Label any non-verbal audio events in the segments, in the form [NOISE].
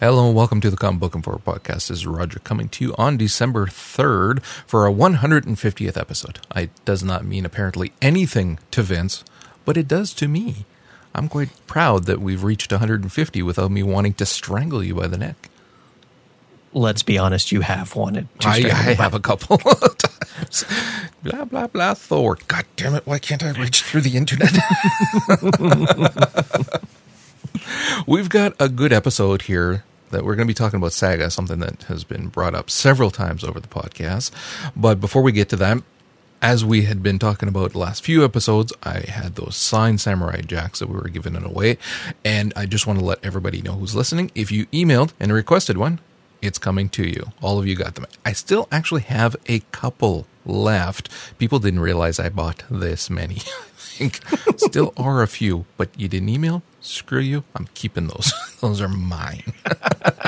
Hello and welcome to the Comic Book and Informer podcast. This is Roger coming to you on December 3rd for our 150th episode. It does not mean apparently anything to Vince, but it does to me. I'm quite proud that we've reached 150 without me wanting to strangle you by the neck. Let's be honest, you have wanted to I, strangle I have a couple of times. Blah, blah, blah, Thor. God damn it, why can't I reach through the internet? [LAUGHS] We've got a good episode here that we're going to be talking about Saga, something that has been brought up several times over the podcast. But before we get to that, as we had been talking about the last few episodes, I had those signed samurai jacks that we were giving away. And I just want to let everybody know who's listening. If you emailed and requested one, it's coming to you. All of you got them. I still actually have a couple left. People didn't realize I bought this many. [LAUGHS] Think still are a few, but you didn't email? Screw you. I'm keeping those. [LAUGHS] those are mine.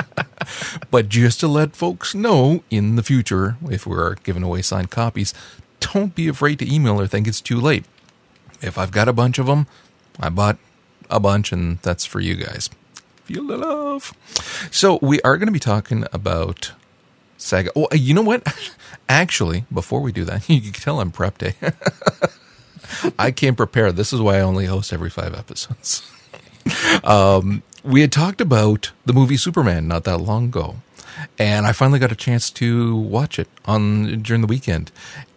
[LAUGHS] but just to let folks know in the future, if we're giving away signed copies, don't be afraid to email or think it's too late. If I've got a bunch of them, I bought a bunch, and that's for you guys. Feel the love. So we are going to be talking about Saga. Oh, you know what? [LAUGHS] Actually, before we do that, you can tell I'm prep day. I came prepared. This is why I only host every five episodes. [LAUGHS] um, we had talked about the movie Superman not that long ago, and I finally got a chance to watch it on during the weekend.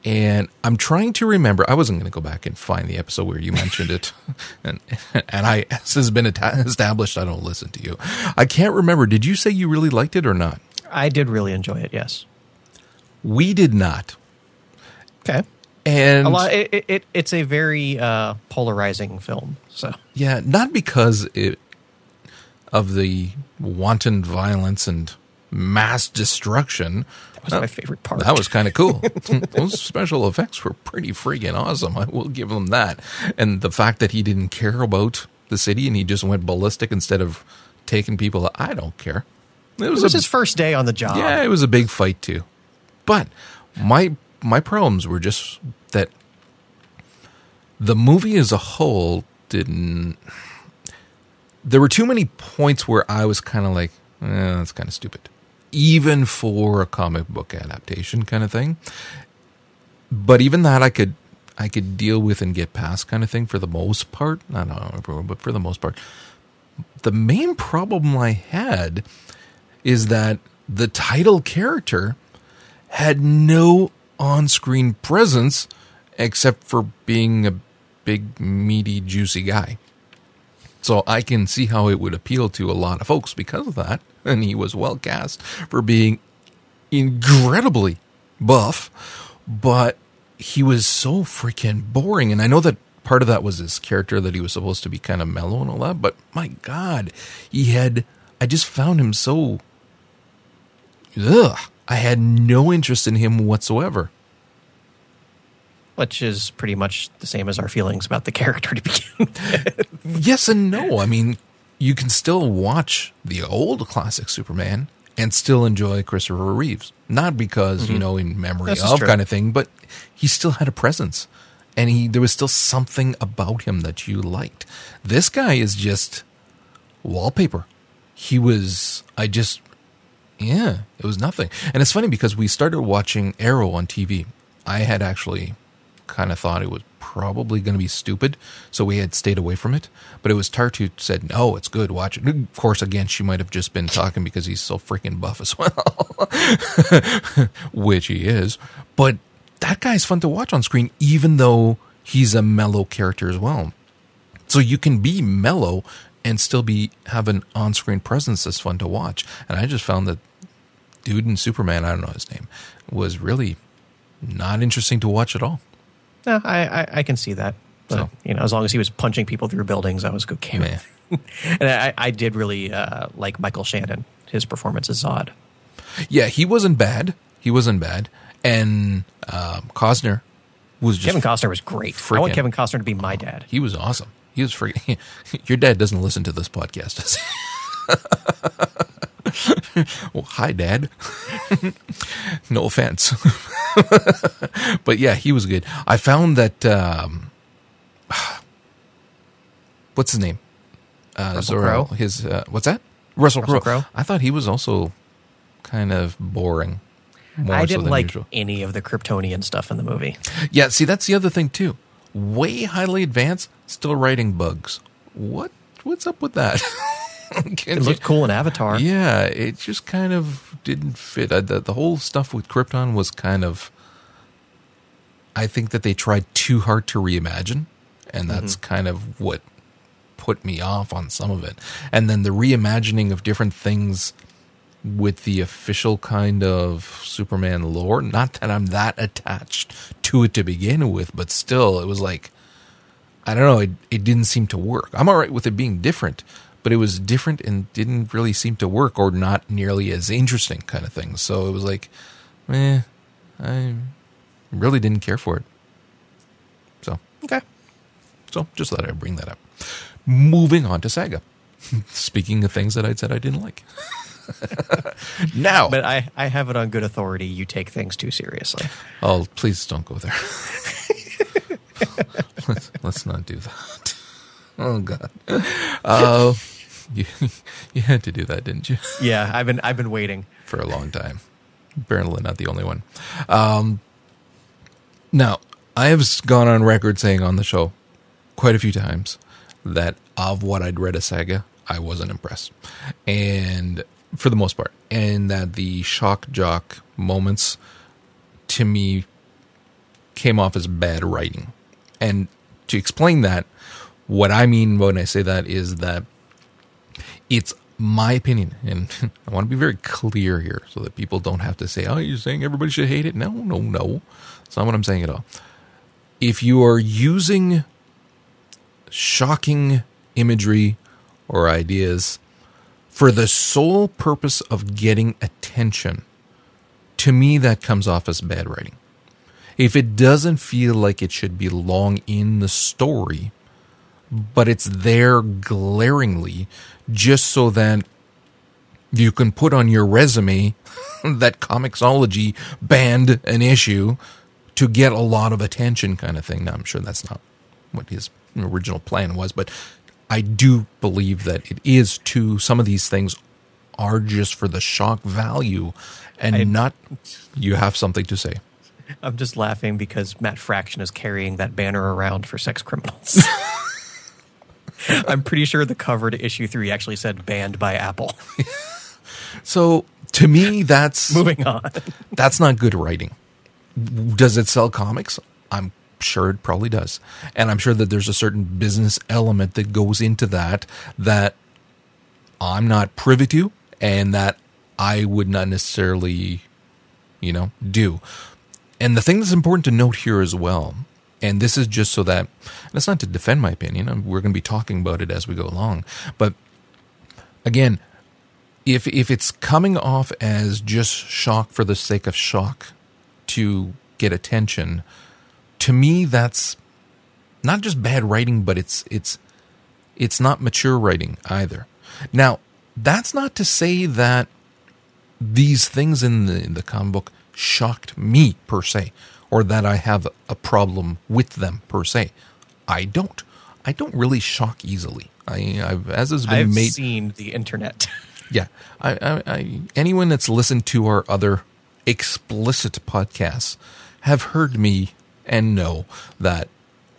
And I'm trying to remember. I wasn't going to go back and find the episode where you mentioned it, [LAUGHS] and and I as has been established. I don't listen to you. I can't remember. Did you say you really liked it or not? I did really enjoy it. Yes. We did not. Okay. And A lot. It, it, it it's a very uh, polarizing film. So Yeah, not because it of the wanton violence and mass destruction. that was my favorite part. That was kind of cool. [LAUGHS] Those special effects were pretty freaking awesome. I will give them that. And the fact that he didn't care about the city and he just went ballistic instead of taking people, I don't care. It It was, was a, his first day on the job. yeah, it was a big fight too. But my my problems were just that the movie as a whole didn't. There were too many points where I was kind of like, eh, that's kind of stupid, even for a comic book adaptation kind of thing. But even that, I could I could deal with and get past kind of thing for the most part. Not everyone, but for the most part. The main problem I had is that the title character had no on-screen presence except for being a big meaty juicy guy. So I can see how it would appeal to a lot of folks because of that [LAUGHS] and he was well cast for being incredibly buff but he was so freaking boring and I know that part of that was his character that he was supposed to be kind of mellow and all that but my god he had I just found him so ugh I had no interest in him whatsoever which is pretty much the same as our feelings about the character to begin [LAUGHS] with. yes and no. I mean, you can still watch the old classic Superman and still enjoy Christopher Reeves. Not because, you mm-hmm. know, in memory This of kind of thing, but he still had a presence. And he there was still something about him that you liked. This guy is just wallpaper. He was I just yeah, it was nothing. And it's funny because we started watching Arrow on TV. I had actually kind of thought it was probably going to be stupid, so we had stayed away from it. But it was Tart who said, "No, it's good. Watch it." Of course, again, she might have just been talking because he's so freaking buff as [LAUGHS] well, which he is. But that guy's fun to watch on screen, even though he's a mellow character as well. So you can be mellow and still be have an on-screen presence that's fun to watch. And I just found that dude in Superman, I don't know his name, was really not interesting to watch at all. No, I, I, I can see that. But, So- you know, as long as he was punching people through buildings, I was okay. [LAUGHS] And I, I did really uh, like Michael Shannon. His performance is odd. Yeah, he wasn't bad. He wasn't bad. And um, Costner was just Kevin Costner was great. I want Kevin Costner to be my dad. he was awesome. He was freaking. Your dad doesn't listen to this podcast, [LAUGHS] well, hi, Dad. [LAUGHS] no offense, [LAUGHS] but yeah, he was good. I found that. Um, [SIGHS] what's his name? Uh, Russell Jor-El, His uh, what's that? Russell, Russell Crowe. Crowe? I thought he was also kind of boring. I didn't than like usual. any of the Kryptonian stuff in the movie. Yeah, see, that's the other thing too. Way highly advanced, still writing bugs. What? What's up with that? [LAUGHS] It you- looked cool in Avatar. yeah, it just kind of didn't fit. Uh, the, the whole stuff with Krypton was kind of. I think that they tried too hard to reimagine, and that's kind of what put me off on some of it. And then the reimagining of different things with the official kind of Superman lore. Not that I'm that attached to it to begin with, but still, it was like I don't know. It it didn't seem to work. I'm all right with it being different, but it was different and didn't really seem to work, or not nearly as interesting, kind of thing. So it was like, eh, I really didn't care for it. So Okay. so just thought I'd bring that up. Moving on to Saga. [LAUGHS] Speaking of things that I'd said I didn't like. [LAUGHS] [LAUGHS] now, But I, I have it on good authority. You take things too seriously. oh, please don't go there. [LAUGHS] let's, let's not do that. Oh God. Uh, you, you had to do that, didn't you? Yeah, I've been I've been waiting. for a long time. Apparently, not the only one. Um, now, I have gone on record saying on the show quite a few times that of what I'd read of Saga, I wasn't impressed, and for the most part, and that the shock jock moments to me came off as bad writing. And to explain that, what I mean when I say that is that it's my opinion, [LAUGHS] and I want to be very clear here so that people don't have to say, "Oh, you're saying everybody should hate it." No, no, no. That's not what I'm saying at all. If you are using shocking imagery or ideas for the sole purpose of getting attention, to me that comes off as bad writing. If it doesn't feel like it should belong in the story, but it's there glaringly just so that you can put on your resume [LAUGHS] that Comixology banned an issue to get a lot of attention, kind of thing. Now, I'm sure that's not what his original plan was, but I do believe that it is too. Some of these things are just for the shock value and I- not you have something to say. I'm just laughing because Matt Fraction is carrying that banner around for sex criminals. [LAUGHS] I'm pretty sure the cover to issue three actually said banned by Apple. [LAUGHS] So to me, that's Moving on. that's not good writing. Does it sell comics? I'm sure it probably does. And I'm sure that there's a certain business element that goes into that that I'm not privy to and that I would not necessarily, you know, do. And the thing that's important to note here as well, and this is just so that, it's not to defend my opinion, we're going to be talking about it as we go along, but again, if if it's coming off as just shock for the sake of shock to get attention, to me that's not just bad writing, but it's it's it's not mature writing either. Now, that's not to say that these things in the in the comic book shocked me per se, or that I have a problem with them per se. I don't. I don't really shock easily. I, I've, as has been I've made seen the internet. [LAUGHS] yeah, I, I, I, anyone that's listened to our other explicit podcasts have heard me and know that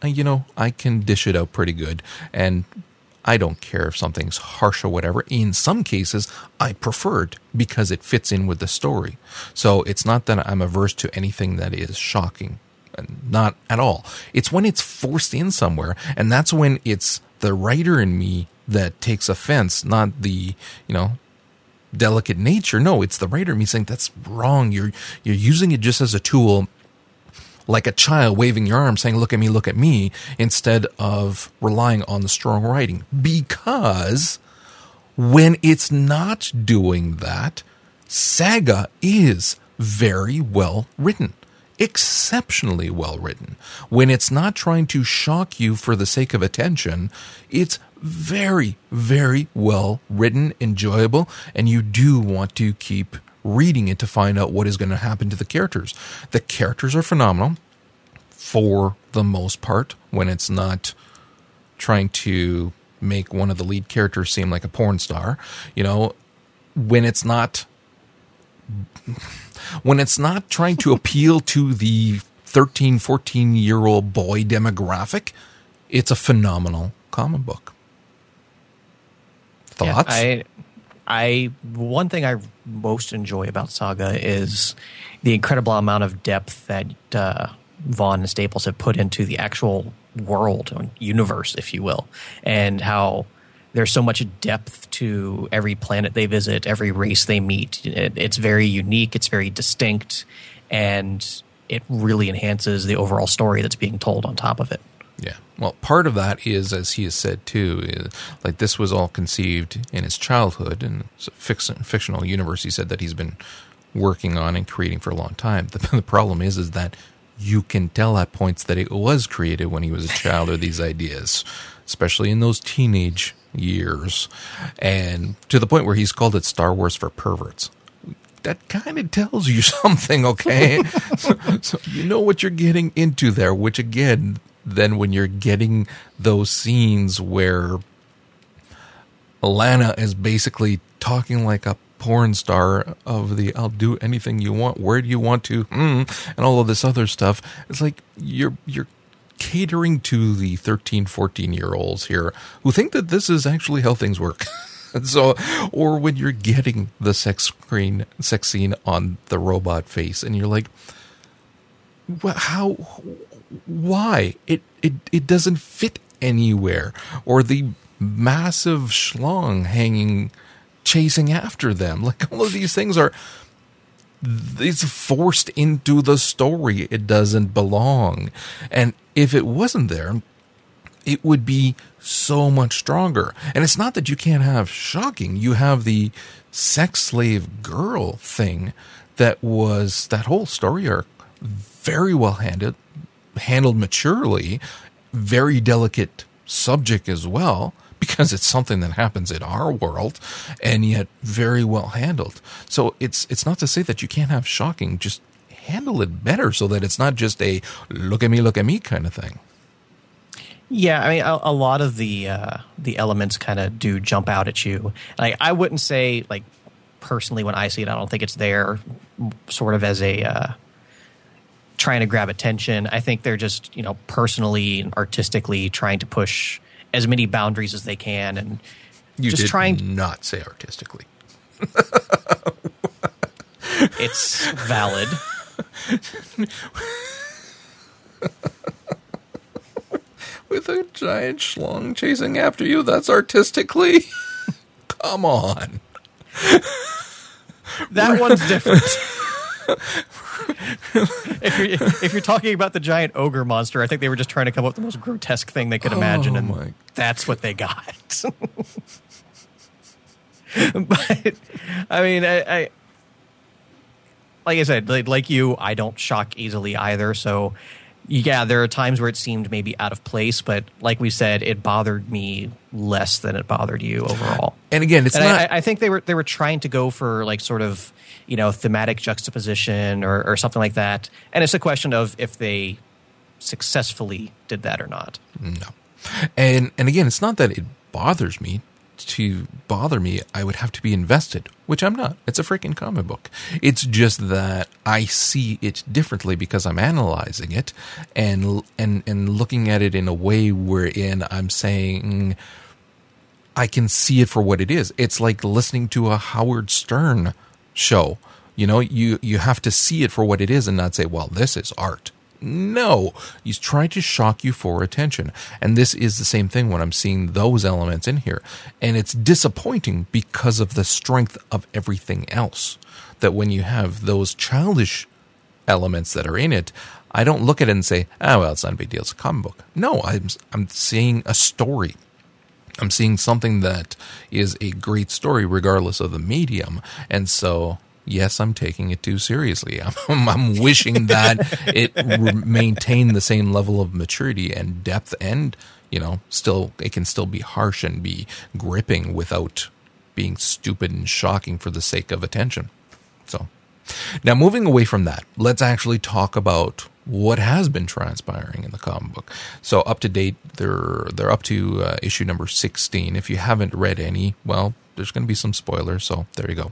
uh, you know I can dish it out pretty good, and I don't care if something's harsh or whatever. In some cases, I prefer it because it fits in with the story. So it's not that I'm averse to anything that is shocking. Not at all. It's when it's forced in somewhere, and that's when it's the writer in me that takes offense, not the you know delicate nature. No, it's the writer in me saying that's wrong. You're you're using it just as a tool, like a child waving your arm, saying "Look at me, look at me," instead of relying on the strong writing. Because when it's not doing that, Saga is very well written. exceptionally well written. When it's not trying to shock you for the sake of attention, it's very, very well written, enjoyable, and you do want to keep reading it to find out what is going to happen to the characters. The characters are phenomenal for the most part when it's not trying to make one of the lead characters seem like a porn star. You know, when it's not when it's not trying to appeal to the 13, 14 year old boy demographic, it's a phenomenal comic book. Thoughts? Yeah, I, I one thing I most enjoy about Saga is the incredible amount of depth that uh, Vaughan and Staples have put into the actual world or universe, if you will, and how there's so much depth to every planet they visit, every race they meet. It, it's very unique, it's very distinct, and it really enhances the overall story that's being told on top of it. Yeah. Well, part of that is, as he has said too, is, like this was all conceived in his childhood, and it's a fiction, fictional universe. He said that he's been working on and creating for a long time. [LAUGHS] The, the problem is, is that you can tell at points that it was created when he was a child, or these ideas, especially in those teenage years, and to the point where he's called it Star Wars for perverts. That kind of tells you [LAUGHS] something, okay? [LAUGHS] so, so you know what you're getting into there, which again, then when you're getting those scenes where Lana is basically talking like a porn star of the I'll do anything you want, where do you want to, mm, and all of this other stuff. It's like you're you're catering to the 13, 14 year olds here who think that this is actually how things work. [LAUGHS] so, or when you're getting the sex screen, sex scene on the robot face, and you're like, how, why? It, it, it doesn't fit anywhere. Or the massive schlong hanging, chasing after them. Like all of these things are, it's forced into the story. It doesn't belong. And if it wasn't there, it would be so much stronger. And it's not that you can't have shocking. You have the sex slave girl thing that was that whole story arc very well handled, handled maturely, very delicate subject as well because it's something that happens in our world and yet very well handled. So it's it's not to say that you can't have shocking, just handle it better so that it's not just a look at me, look at me kind of thing. Yeah, I mean, a, a lot of the uh, the elements kind of do jump out at you. Like, I wouldn't say like personally when I see it, I don't think it's there, sort of as a uh, trying to grab attention. I think they're just you know personally and artistically trying to push as many boundaries as they can, and you just did trying. not say artistically. it's valid. With a giant schlong chasing after you, that's artistically. Come on. That one's different. [LAUGHS] if you're if you're talking about the giant ogre monster, I think they were just trying to come up with the most grotesque thing they could oh imagine, Oh and my- that's what they got. [LAUGHS] but I mean, I, I like I said, like, like you, I don't shock easily either. So yeah, there are times where it seemed maybe out of place, but like we said, it bothered me less than it bothered you overall. And again, it's And not. I, I think they were they were trying to go for like sort of you know thematic juxtaposition or, or something like that, and it's a question of if they successfully did that or not. No. And and again, it's not that it bothers me. To bother me, I would have to be invested, which I'm not. It's a freaking comic book. It's just that I see it differently because I'm analyzing it and and and looking at it in a way wherein I'm saying I can see it for what it is. It's like listening to a Howard Stern show. You know, you you have to see it for what it is and not say, "Well, this is art." No, he's trying to shock you for attention. And this is the same thing when I'm seeing those elements in here. And it's disappointing because of the strength of everything else. That when you have those childish elements that are in it, I don't look at it and say, "Oh, well, it's not a big deal. It's a comic book." No, I'm I'm seeing a story. I'm seeing something that is a great story, regardless of the medium. And so yes, I'm taking it too seriously. [LAUGHS] I'm, I'm wishing that [LAUGHS] it re- maintain the same level of maturity and depth, and you know, still it can still be harsh and be gripping without being stupid and shocking for the sake of attention. So, now moving away from that, let's actually talk about what has been transpiring in the comic book. So up to date, they're they're up to uh, issue number sixteen. If you haven't read any, well, there's going to be some spoilers. So there you go.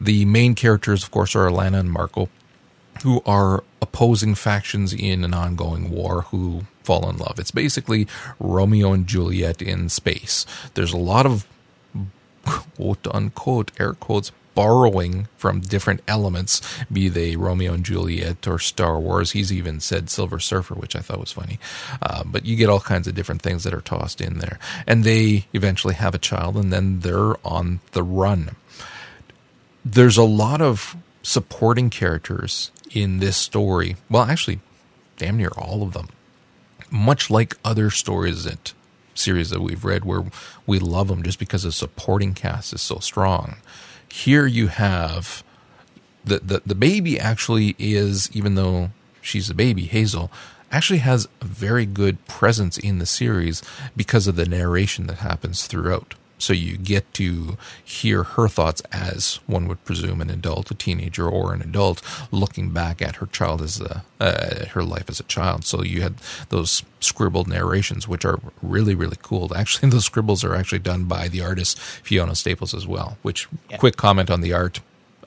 The main characters, of course, are Alana and Marco, who are opposing factions in an ongoing war who fall in love. It's basically Romeo and Juliet in space. There's a lot of quote unquote air quotes borrowing from different elements, be they Romeo and Juliet or Star Wars. He's even said Silver Surfer, which I thought was funny. Uh, but you get all kinds of different things that are tossed in there. And they eventually have a child, and then they're on the run. There's a lot of supporting characters in this story. Well, actually, damn near all of them. Much like other stories that series that we've read where we love them just because the supporting cast is so strong. Here you have the, the, the baby actually is, even though she's a baby, Hazel, actually has a very good presence in the series because of the narration that happens throughout. So you get to hear her thoughts as one would presume an adult, a teenager, or an adult looking back at her child as a uh, her life as a child. So you had those scribbled narrations, which are really really cool. [LAUGHS] Actually, those scribbles are actually done by the artist Fiona Staples as well. Which yeah. quick comment on the art,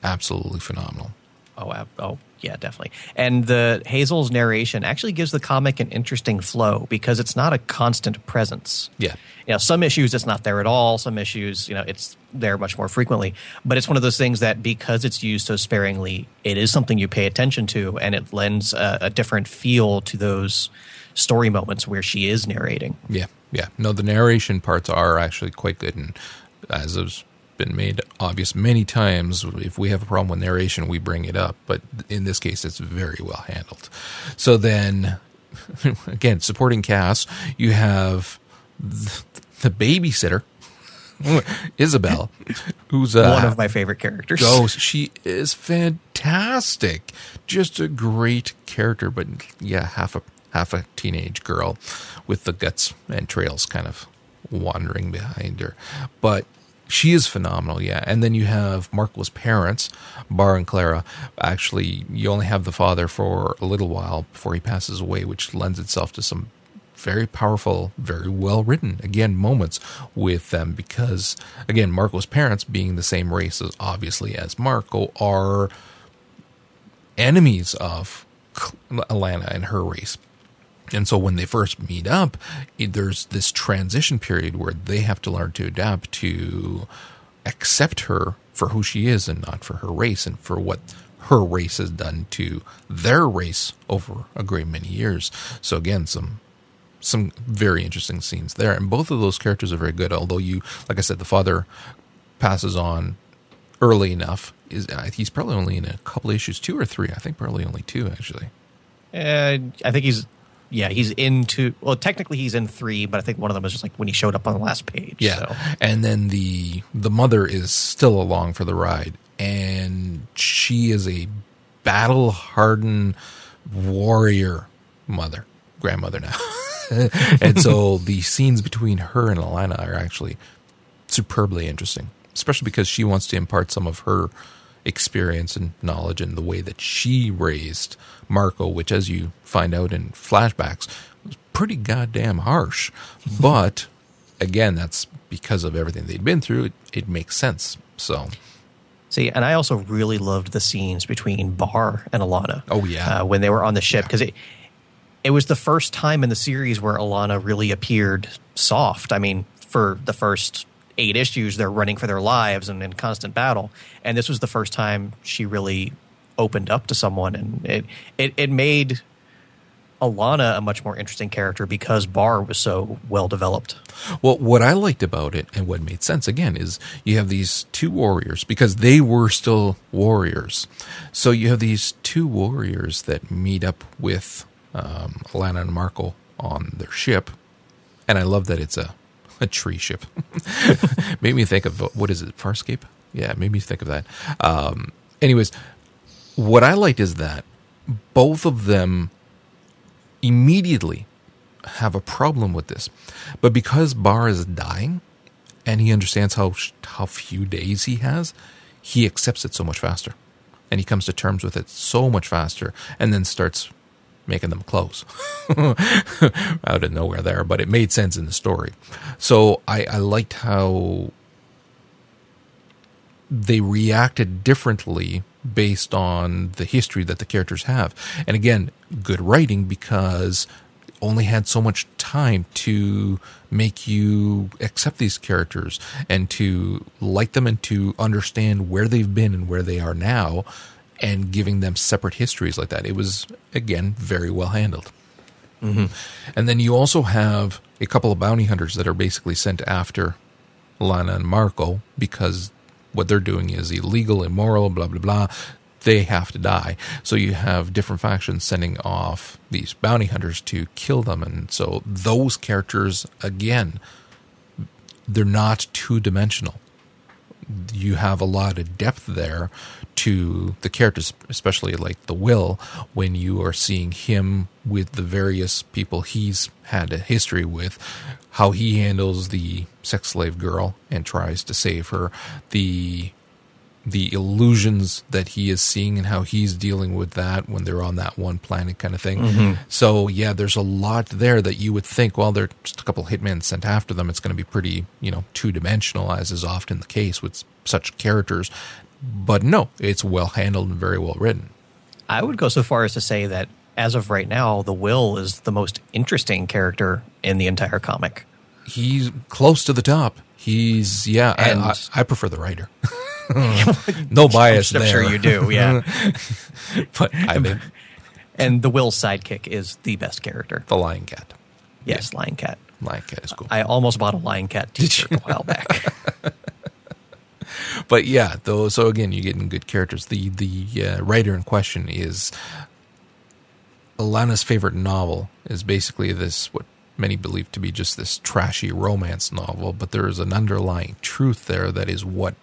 absolutely phenomenal. Oh, oh, yeah, definitely. And the Hazel's narration actually gives the comic an interesting flow because it's not a constant presence. Yeah. You know, some issues it's not there at all. Some issues, you know, it's there much more frequently. But it's one of those things that because it's used so sparingly, it is something you pay attention to, and it lends a, a different feel to those story moments where she is narrating. Yeah, yeah. No, the narration parts are actually quite good, and as was been made obvious many times. If we have a problem with narration, we bring it up. But in this case, it's very well handled. So then, [LAUGHS] again, supporting cast, you have the babysitter. [LAUGHS] Izabel, [LAUGHS] who's uh, one of my favorite characters. Oh, she is fantastic. Just a great character, but yeah, half a half a teenage girl with the guts and trails kind of wandering behind her. But she is phenomenal, yeah. And then you have Marco's parents, Barr and Clara. Actually, you only have the father for a little while before he passes away, which lends itself to some very powerful, very well written, again, moments with them because, again, Marco's parents, being the same race as obviously as Marco, are enemies of Alana and her race. And so when they first meet up, there's this transition period where they have to learn to adapt to accept her for who she is and not for her race and for what her race has done to their race over a great many years. So again, some some very interesting scenes there, and both of those characters are very good. Although you, like I said, the father passes on early enough. Is he's probably only in a couple issues, two or three? I think probably only two actually. Uh, I think he's yeah, he's into. Well, technically he's in three, but I think one of them is just like when he showed up on the last page. Yeah, so. and then the the mother is still along for the ride, and she is a battle hardened warrior mother, grandmother now, [LAUGHS] and so [LAUGHS] the scenes between her and Alana are actually superbly interesting, especially because she wants to impart some of her experience and knowledge and the way that she raised Marco, which, as you find out in flashbacks, was pretty goddamn harsh. [LAUGHS] But again, that's because of everything they'd been through. It, it makes sense. So. See, and I also really loved the scenes between Barr and Alana. Oh yeah, uh, when they were on the ship because yeah. it it was the first time in the series where Alana really appeared soft. I mean, for the first eight issues, they're running for their lives and in constant battle. And this was the first time she really opened up to someone, and it it, it made Alana a much more interesting character because Barr was so well developed. Well, what I liked about it and what made sense again is you have these two warriors because they were still warriors. So you have these two warriors that meet up with um, Alana and Marco on their ship. And I love that it's a a tree ship. [LAUGHS] made me think of what is it, Farscape? Yeah, made me think of that. Um, anyways, what I liked is that both of them immediately have a problem with this, but because Barr is dying, and he understands how how few days he has, he accepts it so much faster, and he comes to terms with it so much faster, and then starts making them close [LAUGHS] out of nowhere there, but it made sense in the story. So I, I liked how they reacted differently based on the history that the characters have. And again, good writing because only had so much time to make you accept these characters and to like them and to understand where they've been and where they are now and giving them separate histories like that. It was, again, very well handled. Mm-hmm. And then you also have a couple of bounty hunters that are basically sent after Lana and Marco because what they're doing is illegal, immoral, blah, blah, blah. They have to die. So you have different factions sending off these bounty hunters to kill them. And so those characters, again, they're not two dimensional. You have a lot of depth there to the characters, especially like the Will, when you are seeing him with the various people he's had a history with, how he handles the sex slave girl and tries to save her, the the illusions that he is seeing and how he's dealing with that when they're on that one planet kind of thing. Mm-hmm. So yeah, there's a lot there that you would think, well, there's just a couple hitmen sent after them. It's going to be pretty, you know, two dimensional as is often the case with such characters. But no, it's well handled and very well written. I would go so far as to say that as of right now, the Will is the most interesting character in the entire comic. He's close to the top. He's yeah. And I, I, I prefer the writer. [LAUGHS] no bias [LAUGHS] I'm there. sure you do. Yeah, [LAUGHS] but I mean, and the Will's sidekick is the best character. The Lying Cat. Yes, yeah. Lying Cat. Lying Cat is cool. I almost bought a Lying Cat T-shirt a while back. But yeah, though. So again, you're getting good characters. The the uh, writer in question is Alana's favorite novel is basically this what many believe to be just this trashy romance novel, but there is an underlying truth there that is what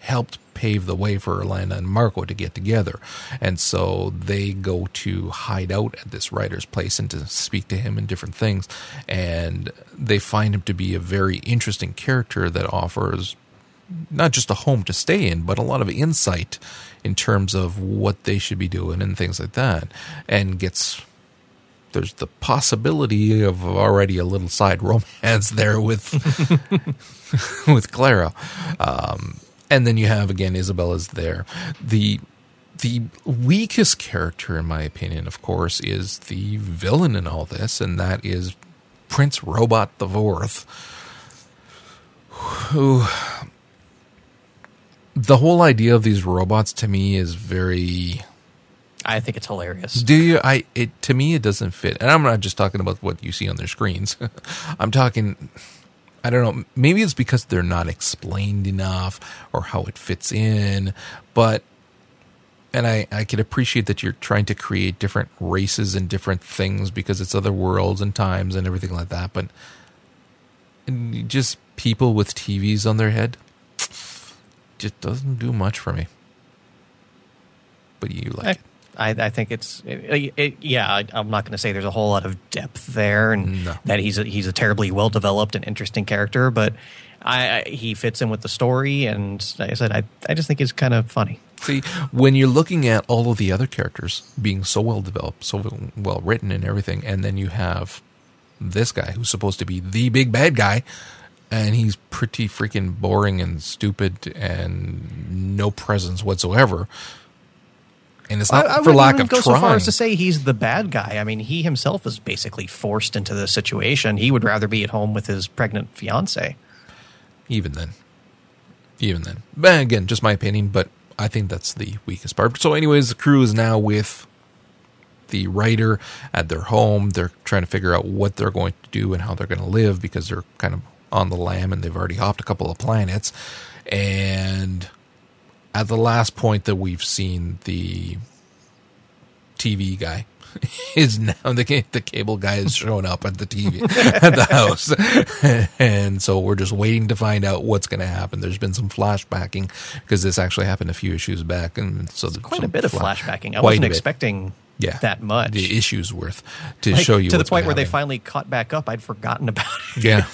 helped pave the way for Alana and Marco to get together. And so they go to hide out at this writer's place and to speak to him and different things. And they find him to be a very interesting character that offers not just a home to stay in, but a lot of insight in terms of what they should be doing and things like that. And gets there's the possibility of already a little side [LAUGHS] romance there with [LAUGHS] with Clara. Um, and then you have again Isabella's there. The the weakest character, in my opinion, of course, is the villain in all this, and that is Prince Robot the Fourth, who the whole idea of these robots to me is very I think it's hilarious. Do you? I it to me it doesn't fit, and I'm not just talking about what you see on their screens. [LAUGHS] I'm talking. I don't know. Maybe it's because they're not explained enough or how it fits in, but and I I can appreciate that you're trying to create different races and different things because it's other worlds and times and everything like that, but just people with TVs on their head just doesn't do much for me. But you like I, it. I, I think it's it, it, yeah. I, am not going to say there's a whole lot of depth there, and no. that he's a, he's a terribly well developed and interesting character. But I, I, he fits in with the story, and like I said, I I just think it's kind of funny. See, when you're looking at all of the other characters being so well developed, so well written, and everything, and then you have this guy who's supposed to be the big bad guy, and he's pretty freaking boring and stupid and no presence whatsoever and it's not I, I for lack of go trying. so far as to say he's the bad guy. I mean, he himself is basically forced into the situation. He would rather be at home with his pregnant fiance. Even then, even then, but again, just my opinion. But I think that's the weakest part. So, anyways, the crew is now with the writer at their home. They're trying to figure out what they're going to do and how they're going to live because they're kind of on the lam and they've already hopped a couple of planets. And at the last point that we've seen the TV guy [LAUGHS] is now the the cable guy is showing up at the TV [LAUGHS] at the house, and so we're just waiting to find out what's going to happen. There's been some flashbacking because this actually happened a few issues back, and so there's Quite a bit of fla- flashbacking. I wasn't expecting yeah that much. the issues worth to Like, show you to the point where they finally caught back up. I'd forgotten about [LAUGHS] it. Yeah.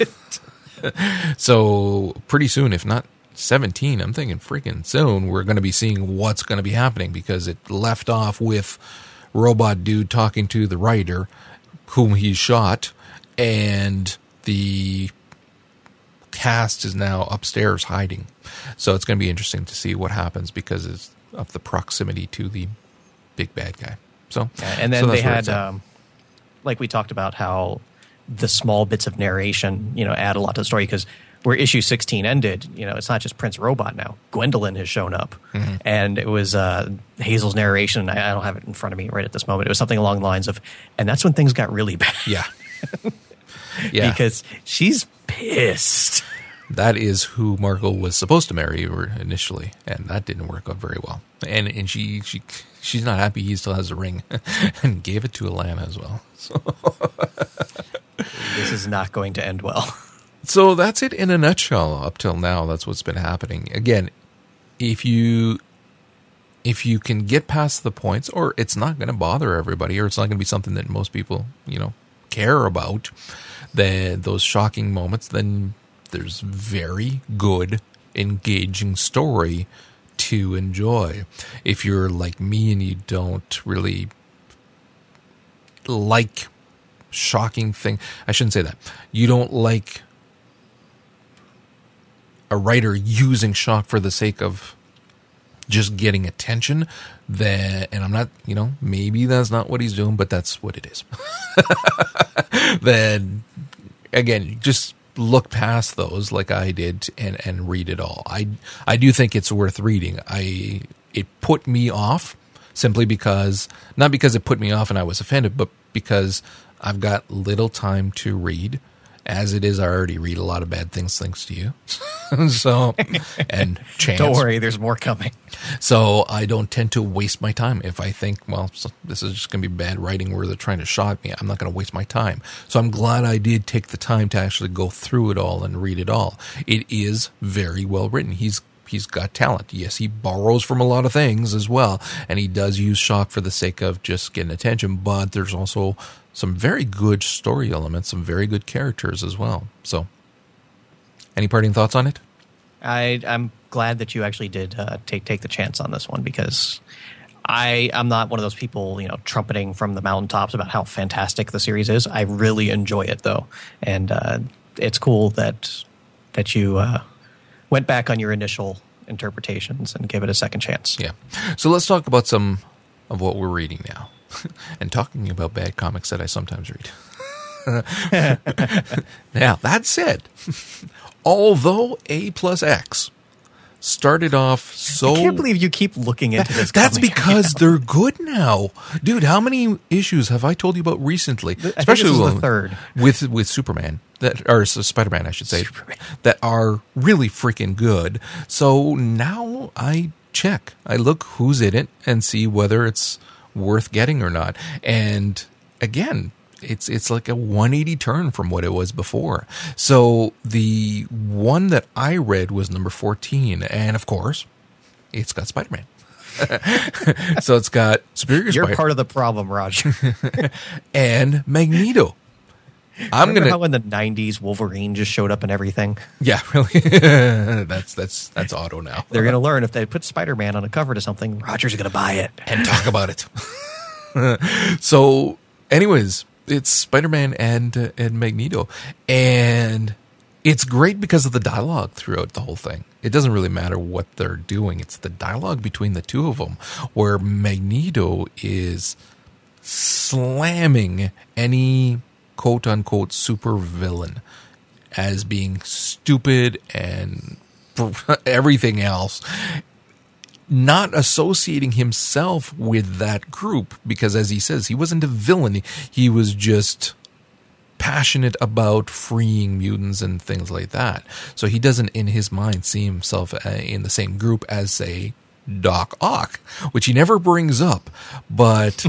[LAUGHS] so pretty soon, if not 17, I'm thinking freaking soon, we're going to be seeing what's going to be happening because it left off with Robot Dude talking to the writer whom he shot, and the cast is now upstairs hiding. So it's going to be interesting to see what happens because of the proximity to the big bad guy. So, Yeah, and then so they had, um, like we talked about, how the small bits of narration, you know, add a lot to the story because where issue 16 ended, you know, it's not just Prince Robot now. Gwendolyn has shown up. Mm-hmm. And it was uh, Hazel's narration. I, I don't have it in front of me right at this moment. It was something along the lines of, and that's when things got really bad. yeah. [LAUGHS] yeah. because she's pissed. that is who Marco was supposed to marry initially, and that didn't work out very well. And and she she she's not happy he still has a ring, [LAUGHS] and gave it to Alana as well. So [LAUGHS] This is not going to end well. [LAUGHS] so that's it in a nutshell. Up till now, that's what's been happening. Again, if you if you can get past the points, or it's not going to bother everybody, or it's not going to be something that most people you know care about, then those shocking moments, then there's very good, engaging story to enjoy. If you're like me and you don't really like shocking thing, I shouldn't say that. You don't like a writer using shock for the sake of just getting attention then and i'm not you know maybe that's not what he's doing but that's what it is. [LAUGHS] Then again just look past those like i did and and read it all. I i do think it's worth reading. I it put me off simply because not because it put me off and i was offended but because i've got little time to read as it is i already read a lot of bad things thanks to you [LAUGHS] so and [LAUGHS] chance Don't worry, there's more coming. so I don't tend to waste my time. If I think, well, so this is just going to be bad writing where they're trying to shock me, I'm not going to waste my time. So I'm glad I did take the time to actually go through it all and read it all. It is very well written. He's he's got talent. Yes, he borrows from a lot of things as well, and he does use shock for the sake of just getting attention. But there's also some very good story elements, some very good characters as well. So, any parting thoughts on it? I, I'm glad that you actually did uh, take take the chance on this one because I I'm not one of those people you know trumpeting from the mountaintops about how fantastic the series is. I really enjoy it though, and uh, it's cool that that you uh, went back on your initial interpretations and gave it a second chance. Yeah. So let's talk about some of what we're reading now. [LAUGHS] and talking about bad comics that I sometimes read. [LAUGHS] now, that said, although A plus X started off so I can't believe you keep looking into this. that's because [LAUGHS] they're good now, dude. How many issues have I told you about recently? is the with- third. with with Superman that or Spider Man, I should say, Superman. that are really freaking good. So now I check, I look who's in it and see whether it's worth getting or not. And again. It's it's like a 180 turn from what it was before. So the one that I read was number 14, and of course, it's got Spider Man. [LAUGHS] so it's got Superior You're Spider part of the problem, Roger. [LAUGHS] and Magneto. I'm Remember gonna how in the '90s Wolverine just showed up and everything. yeah [LAUGHS] really [LAUGHS] that's that's that's Otto now They're going to learn if they put Spider-Man on a cover to something, Roger's going to buy it. and talk about it. [LAUGHS] so, anyways, it's Spider Man and uh, and Magneto, and it's great because of the dialogue throughout the whole thing. It doesn't really matter what they're doing; it's the dialogue between the two of them, where Magneto is slamming any quote unquote super villain as being stupid and [LAUGHS] everything else not associating himself with that group because as he says he wasn't a villain. He was just passionate about freeing mutants and things like that. So he doesn't in his mind see himself uh, in the same group as say Doc Ock, which he never brings up, but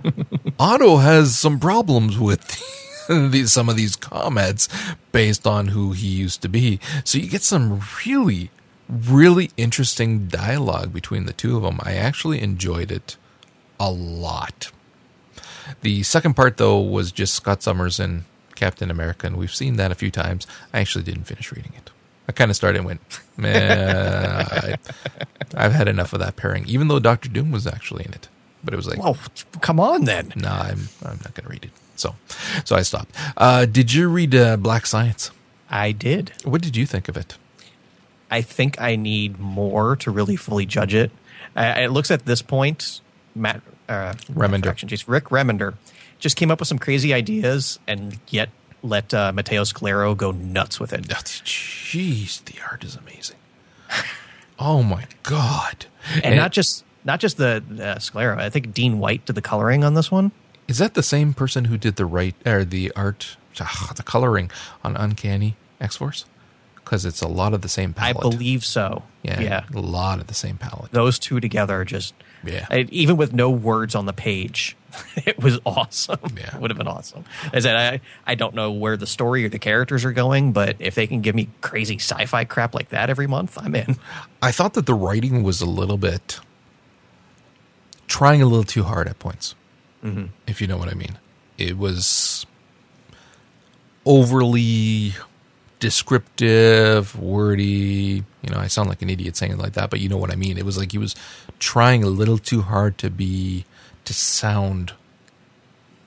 [LAUGHS] Otto has some problems with [LAUGHS] these, some of these comments based on who he used to be. So you get some really, really interesting dialogue between the two of them. I actually enjoyed it a lot. The second part, though, was just Scott Summers and Captain America, and we've seen that a few times. I actually didn't finish reading it. I kind of started and went, [LAUGHS] man, I, I've had enough of that pairing, even though Doctor Doom was actually in it. But it was like, Well, come on then. nah, I'm, I'm not going to read it. So, so I stopped. Uh, did you read uh, Black Science? I did. What did you think of it? I think I need more to really fully judge it. Uh, it looks at this point, Matt uh, Remender. jeez, Rick Remender just came up with some crazy ideas and yet let uh, Matteo Scalera go nuts with it. Jeez, the art is amazing. [LAUGHS] Oh my god! And, not just not just the uh, Scalera. I think Dean White did the coloring on this one. Is that the same person who did the right or the art, ah, the coloring on Uncanny X Force? Because it's a lot of the same palette. I believe so. yeah, yeah. a lot of the same palette. Those two together are just Yeah. I- even with no words on the page, [LAUGHS] it was awesome. Yeah. [LAUGHS] Would have been awesome. As I said, I, I don't know where the story or the characters are going, but if they can give me crazy sci-fi crap like that every month, I'm in. [LAUGHS] I thought that the writing was a little bit trying a little too hard at points. Mm-hmm. If you know what I mean, it was overly descriptive, wordy. You know, I sound like an idiot saying it like that, but you know what I mean. It was like he was trying a little too hard to be to sound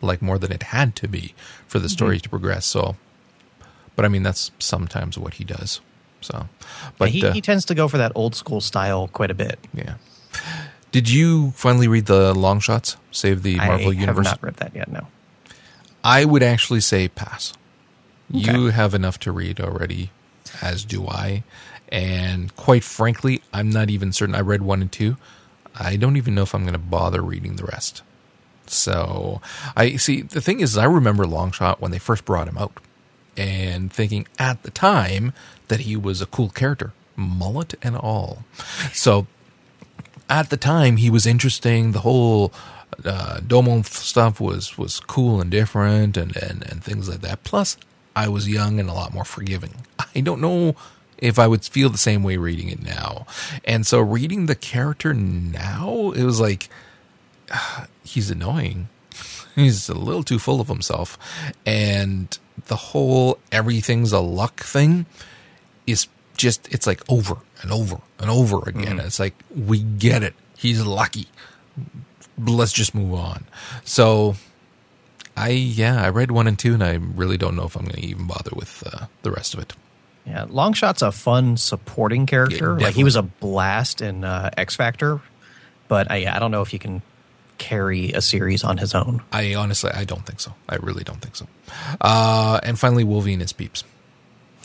like more than it had to be for the story to progress. So, but I mean, that's sometimes what he does. So, but he, uh, he tends to go for that old school style quite a bit. yeah. Did you finally read the long shots? Save the Marvel I Universe. I have not read that yet. No. I would actually say pass. You have enough to read already, as do I. And quite frankly, I'm not even certain. I read one and two. I don't even know if I'm going to bother reading the rest. So I see. The thing is, I remember Longshot when they first brought him out, and thinking at the time that he was a cool character, mullet and all. So at the time he was interesting. The whole uh, Mojo stuff was was cool and different, and, and and things like that. Plus, I was young and a lot more forgiving. I don't know if I would feel the same way reading it now. And so, reading the character now, it was like [SIGHS] he's annoying. [LAUGHS] He's a little too full of himself, and the whole everything's a luck thing is just it's like over and over and over again. Mm-hmm. It's like we get it. He's lucky. Let's just move on. So I yeah, I read one and two, and I really don't know if I'm going to even bother with uh, the rest of it. Yeah, Longshot's a fun supporting character. Yeah, like he was a blast in uh, X Factor, but I, I don't know if he can carry a series on his own. I honestly, I don't think so. I really don't think so. Uh, and finally, Wolverine is peeps.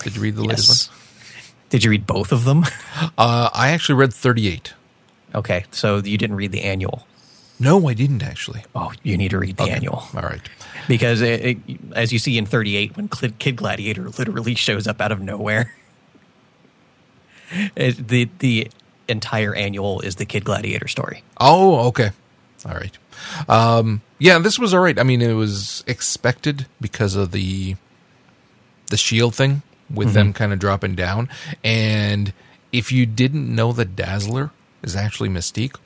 Did you read the latest Yes. Did you read both of them? Uh, I actually read 38. okay, so you didn't read the annual. No, I didn't actually. Oh, you need to read the annual All right. because, it, it, as you see in 38, when Kid Gladiator literally shows up out of nowhere, [LAUGHS] it, the the entire annual is the Kid Gladiator story. Oh, okay. All right. Um, yeah, this was all right. I mean, it was expected because of the the shield thing with them kind of dropping down. And if you didn't know that Dazzler is actually Mystique,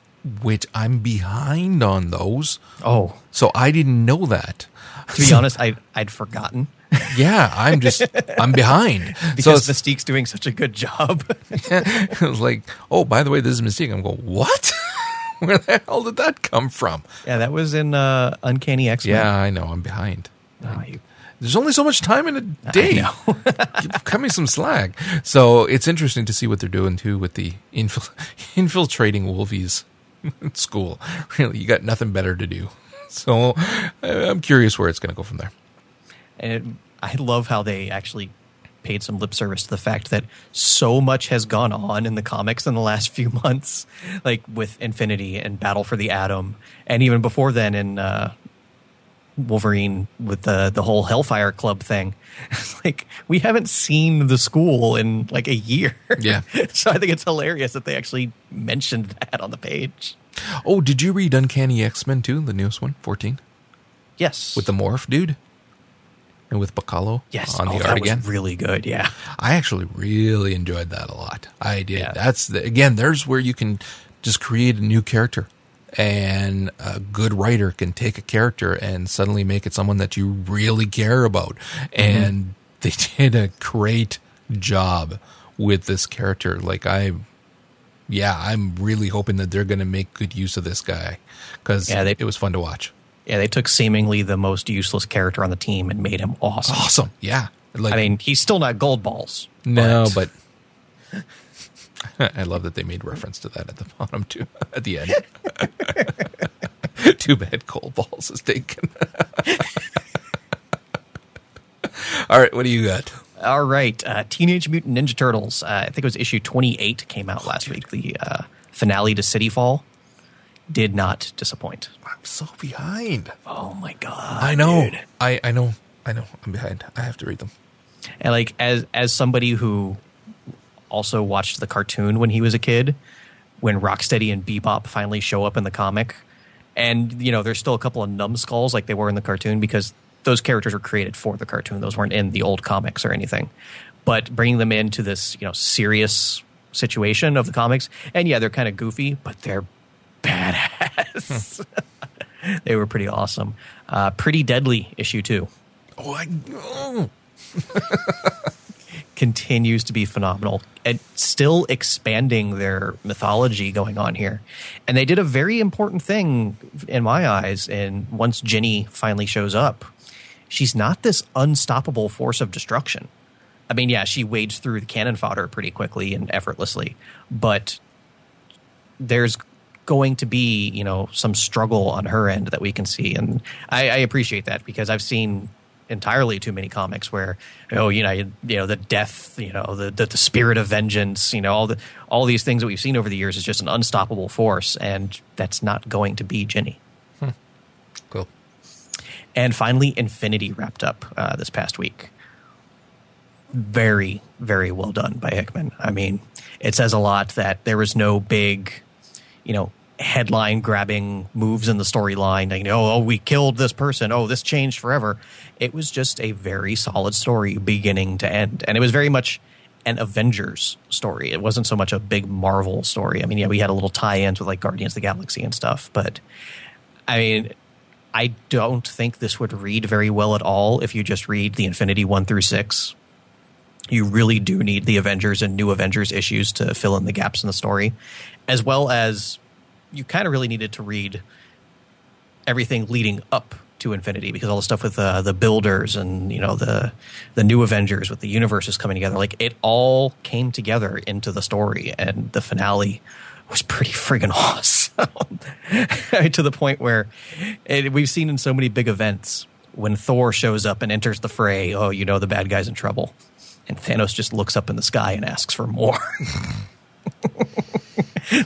which I'm behind on those, Oh, so I didn't know that. to be honest, I I'd forgotten [LAUGHS] Yeah, I'm just I'm behind. [LAUGHS] because it's, Mystique's doing such a good job. [LAUGHS] it was like, oh, by the way, this is Mystique. I'm going, what? Where the hell did that come from? yeah, that was in uh, Uncanny X Men. Yeah, I know. I'm behind. Oh, you- There's only so much time in a day. Cut me some slack. So it's interesting to see what they're doing too with the infil- infiltrating Wolvies [LAUGHS] school. Really, you got nothing better to do. [LAUGHS] So I'm curious where it's going to go from there. And I love how they actually paid some lip service to the fact that so much has gone on in the comics in the last few [LAUGHS] months, like with Infinity and Battle for the Atom, and even before then in uh, Wolverine with the the whole Hellfire Club thing. [LAUGHS] Like we haven't seen the school in like a year. Yeah. [LAUGHS] so I think it's hilarious that they actually mentioned that on the page. Oh, did you read Uncanny X Men too? The newest one, 14? Yes. With the morph dude? And with Bachalo yes. on the oh, art that again? really good. Yeah. I actually really enjoyed that a lot. I did. Yeah. That's the, again, there's where you can just create a new character, and a good writer can take a character and suddenly make it someone that you really care about. Mm-hmm. And they [LAUGHS] did a great job with this character. Like I, yeah, I'm really hoping that they're going to make good use of this guy because Yeah, they- it was fun to watch. Yeah, they took seemingly the most useless character on the team and made him awesome. Awesome, yeah. Like I mean, he's still not Goldballs. No, but [LAUGHS] [LAUGHS] I love that they made reference to that at the bottom too. [LAUGHS] At the end, [LAUGHS] too bad Goldballs is taken. All right, what do you got? All right, uh, Teenage Mutant Ninja Turtles. Uh, I think it was issue 28 came out last week. The uh, finale to City Fall did not disappoint. I'm so behind. Oh my god! I know. dude. I I know. I know. I'm behind. I have to read them. And like as as somebody who also watched the cartoon when he was a kid, when Rocksteady and Bebop finally show up in the comic, and you know there's still a couple of numbskulls like they were in the cartoon because those characters were created for the cartoon; those weren't in the old comics or anything. But bringing them into this you know serious situation of the comics, and yeah, they're kind of goofy, but they're badass. [LAUGHS] they were pretty awesome. Uh, pretty deadly issue two. Oh, I, oh. [LAUGHS] continues to be phenomenal and still expanding their mythology going on here. And they did a very important thing in my eyes. And once Ginny finally shows up, she's not this unstoppable force of destruction. I mean, yeah, she wades through the cannon fodder pretty quickly and effortlessly, but there's going to be, you know, some struggle on her end that we can see. And I, I appreciate that because I've seen entirely too many comics where oh you know you, you know the death you know the, the the spirit of vengeance you know all the all these things that we've seen over the years is just an unstoppable force and that's not going to be Ginny. Cool. And finally, Infinity wrapped up uh, this past week. Very, very well done by Hickman. I mean, it says a lot that there was no big, you know, headline grabbing moves in the storyline. Like, oh, oh, we killed this person. Oh, this changed forever. It was just a very solid story beginning to end. And it was very much an Avengers story. It wasn't so much a big Marvel story. I mean, yeah, we had a little tie ins with like Guardians of the Galaxy and stuff, but I mean, I don't think this would read very well at all if you just read the Infinity 1 through 6. You really do need the Avengers and new Avengers issues to fill in the gaps in the story, as well as you kind of really needed to read everything leading up to Infinity because all the stuff with uh, the builders and you know the the new Avengers with the universes coming together, like it all came together into the story, and the finale was pretty friggin' [LAUGHS] awesome [LAUGHS] to the point where it, we've seen in so many big events when Thor shows up and enters the fray. Oh, you know the bad guy's in trouble, and Thanos just looks up in the sky and asks for more. [LAUGHS]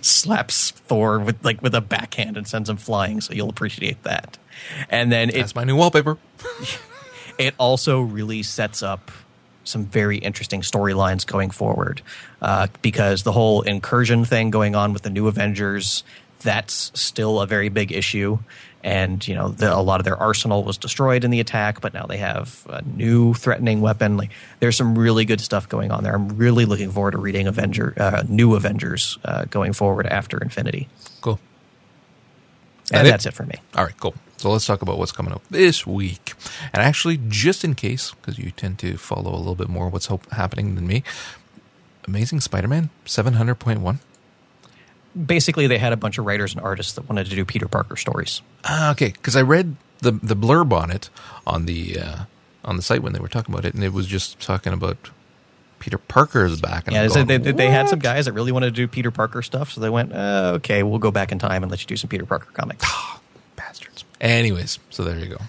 Slaps Thor with like with a backhand and sends him flying. So you'll appreciate that. And then it's my new wallpaper. [LAUGHS] it also really sets up some very interesting storylines going forward uh, because the whole incursion thing going on with the new Avengers that's still a very big issue and you know the, a lot of their arsenal was destroyed in the attack but now they have a new threatening weapon like there's some really good stuff going on there i'm really looking forward to reading avenger uh, new avengers uh, going forward after infinity Cool. and That that's it for me All right, cool. So let's talk about what's coming up this week. And actually, just in case, because you tend to follow a little bit more what's happening than me, Amazing Spider Man 700.1. basically they had a bunch of writers and artists that wanted to do peter parker stories Ah, okay, because I read the the blurb on it on the uh, on the site when they were talking about it, and it was just talking about Peter Parker is back. And Yeah, going, they, they had some guys that really wanted to do Peter Parker stuff, so they went, uh, "Okay, we'll go back in time and let you do some Peter Parker comics." bastards. Anyways, so there you go.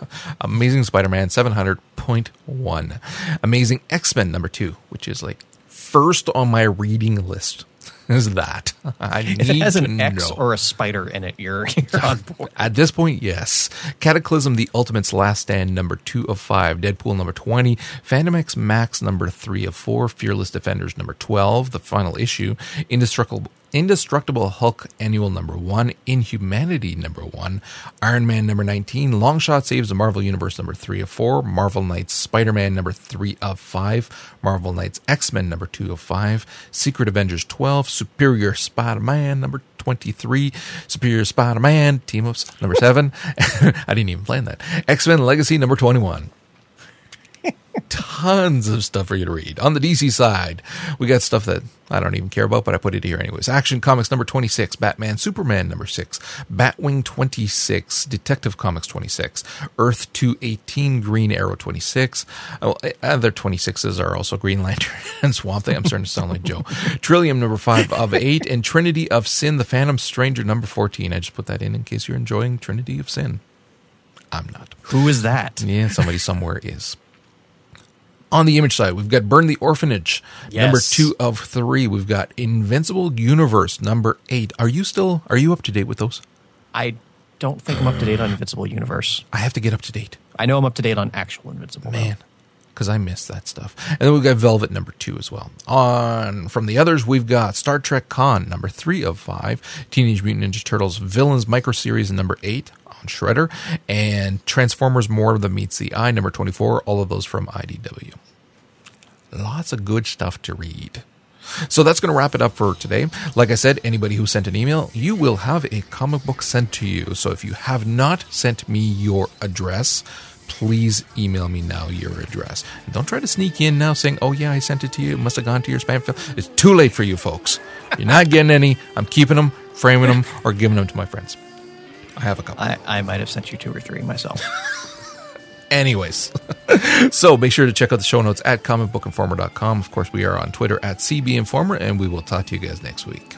[LAUGHS] Amazing Spider-Man 700.1. Amazing X-Men number 2, which is like first on my reading list. [LAUGHS] is that? [LAUGHS] I If it has an X know. or a spider in it, you're, [LAUGHS] you're on board. At this point, yes. Cataclysm, The Ultimate's Last Stand, number two of five. Deadpool, number 20. Fantomex MAX, number three of four. Fearless Defenders, number 12, the final issue. Indestructible. Indestructible Hulk Annual number one, Inhumanity number one, Iron Man number 19, Longshot Saves the Marvel Universe number three of four, Marvel Knights Spider Man number three of five, Marvel Knights X Men number two of five, Secret Avengers 12, Superior Spider Man number 23, Superior Spider Man Team Ups number seven. [LAUGHS] I didn't even plan that. X Men Legacy number 21 tons of stuff for you to read. On the DC side, we got stuff that I don't even care about, but I put it here anyways. Action Comics number 26, Batman Superman number 6, Batwing 26, Detective Comics 26, Earth 218, Green Arrow 26. Oh, eh, other 26s are also Green Lantern [LAUGHS] and Swamp Thing. I'm starting to sound like Joe. [LAUGHS] Trillium number 5 of 8, and Trinity of Sin, The Phantom Stranger number 14. I just put that in in case you're enjoying Trinity of Sin. I'm not. Who is that? Yeah, somebody somewhere is. On the image side, we've got Burn the Orphanage, Yes. number two of three. We've got Invincible Universe, number eight. Are you still, are you up to date with those? I don't think I'm up to date on Invincible Universe. I have to get up to date. I know I'm up to date on actual Invincible. though. Man, because I missed that stuff. And then we've got Velvet number two as well. On from the others, we've got Star Trek Khan number three of five, Teenage Mutant Ninja Turtles Villains micro series number eight Shredder, and Transformers More Than Meets the Eye number twenty four. All of those from IDW. Lots of good stuff to read. So that's going to wrap it up for today. Like I said, anybody who sent an email, you will have a comic book sent to you. So if you have not sent me your address, please email me now your address. Don't try to sneak in now saying, oh, yeah, I sent it to you. It must have gone to your spam file. It's too late for you folks. You're not getting any. I'm keeping them, framing them, or giving them to my friends. I have a couple. I, I might have sent you two or three myself. [LAUGHS] Anyways, [LAUGHS] so make sure to check out the show notes at comicbookinformer.com. Of course, we are on Twitter at CBInformer, and we will talk to you guys next week.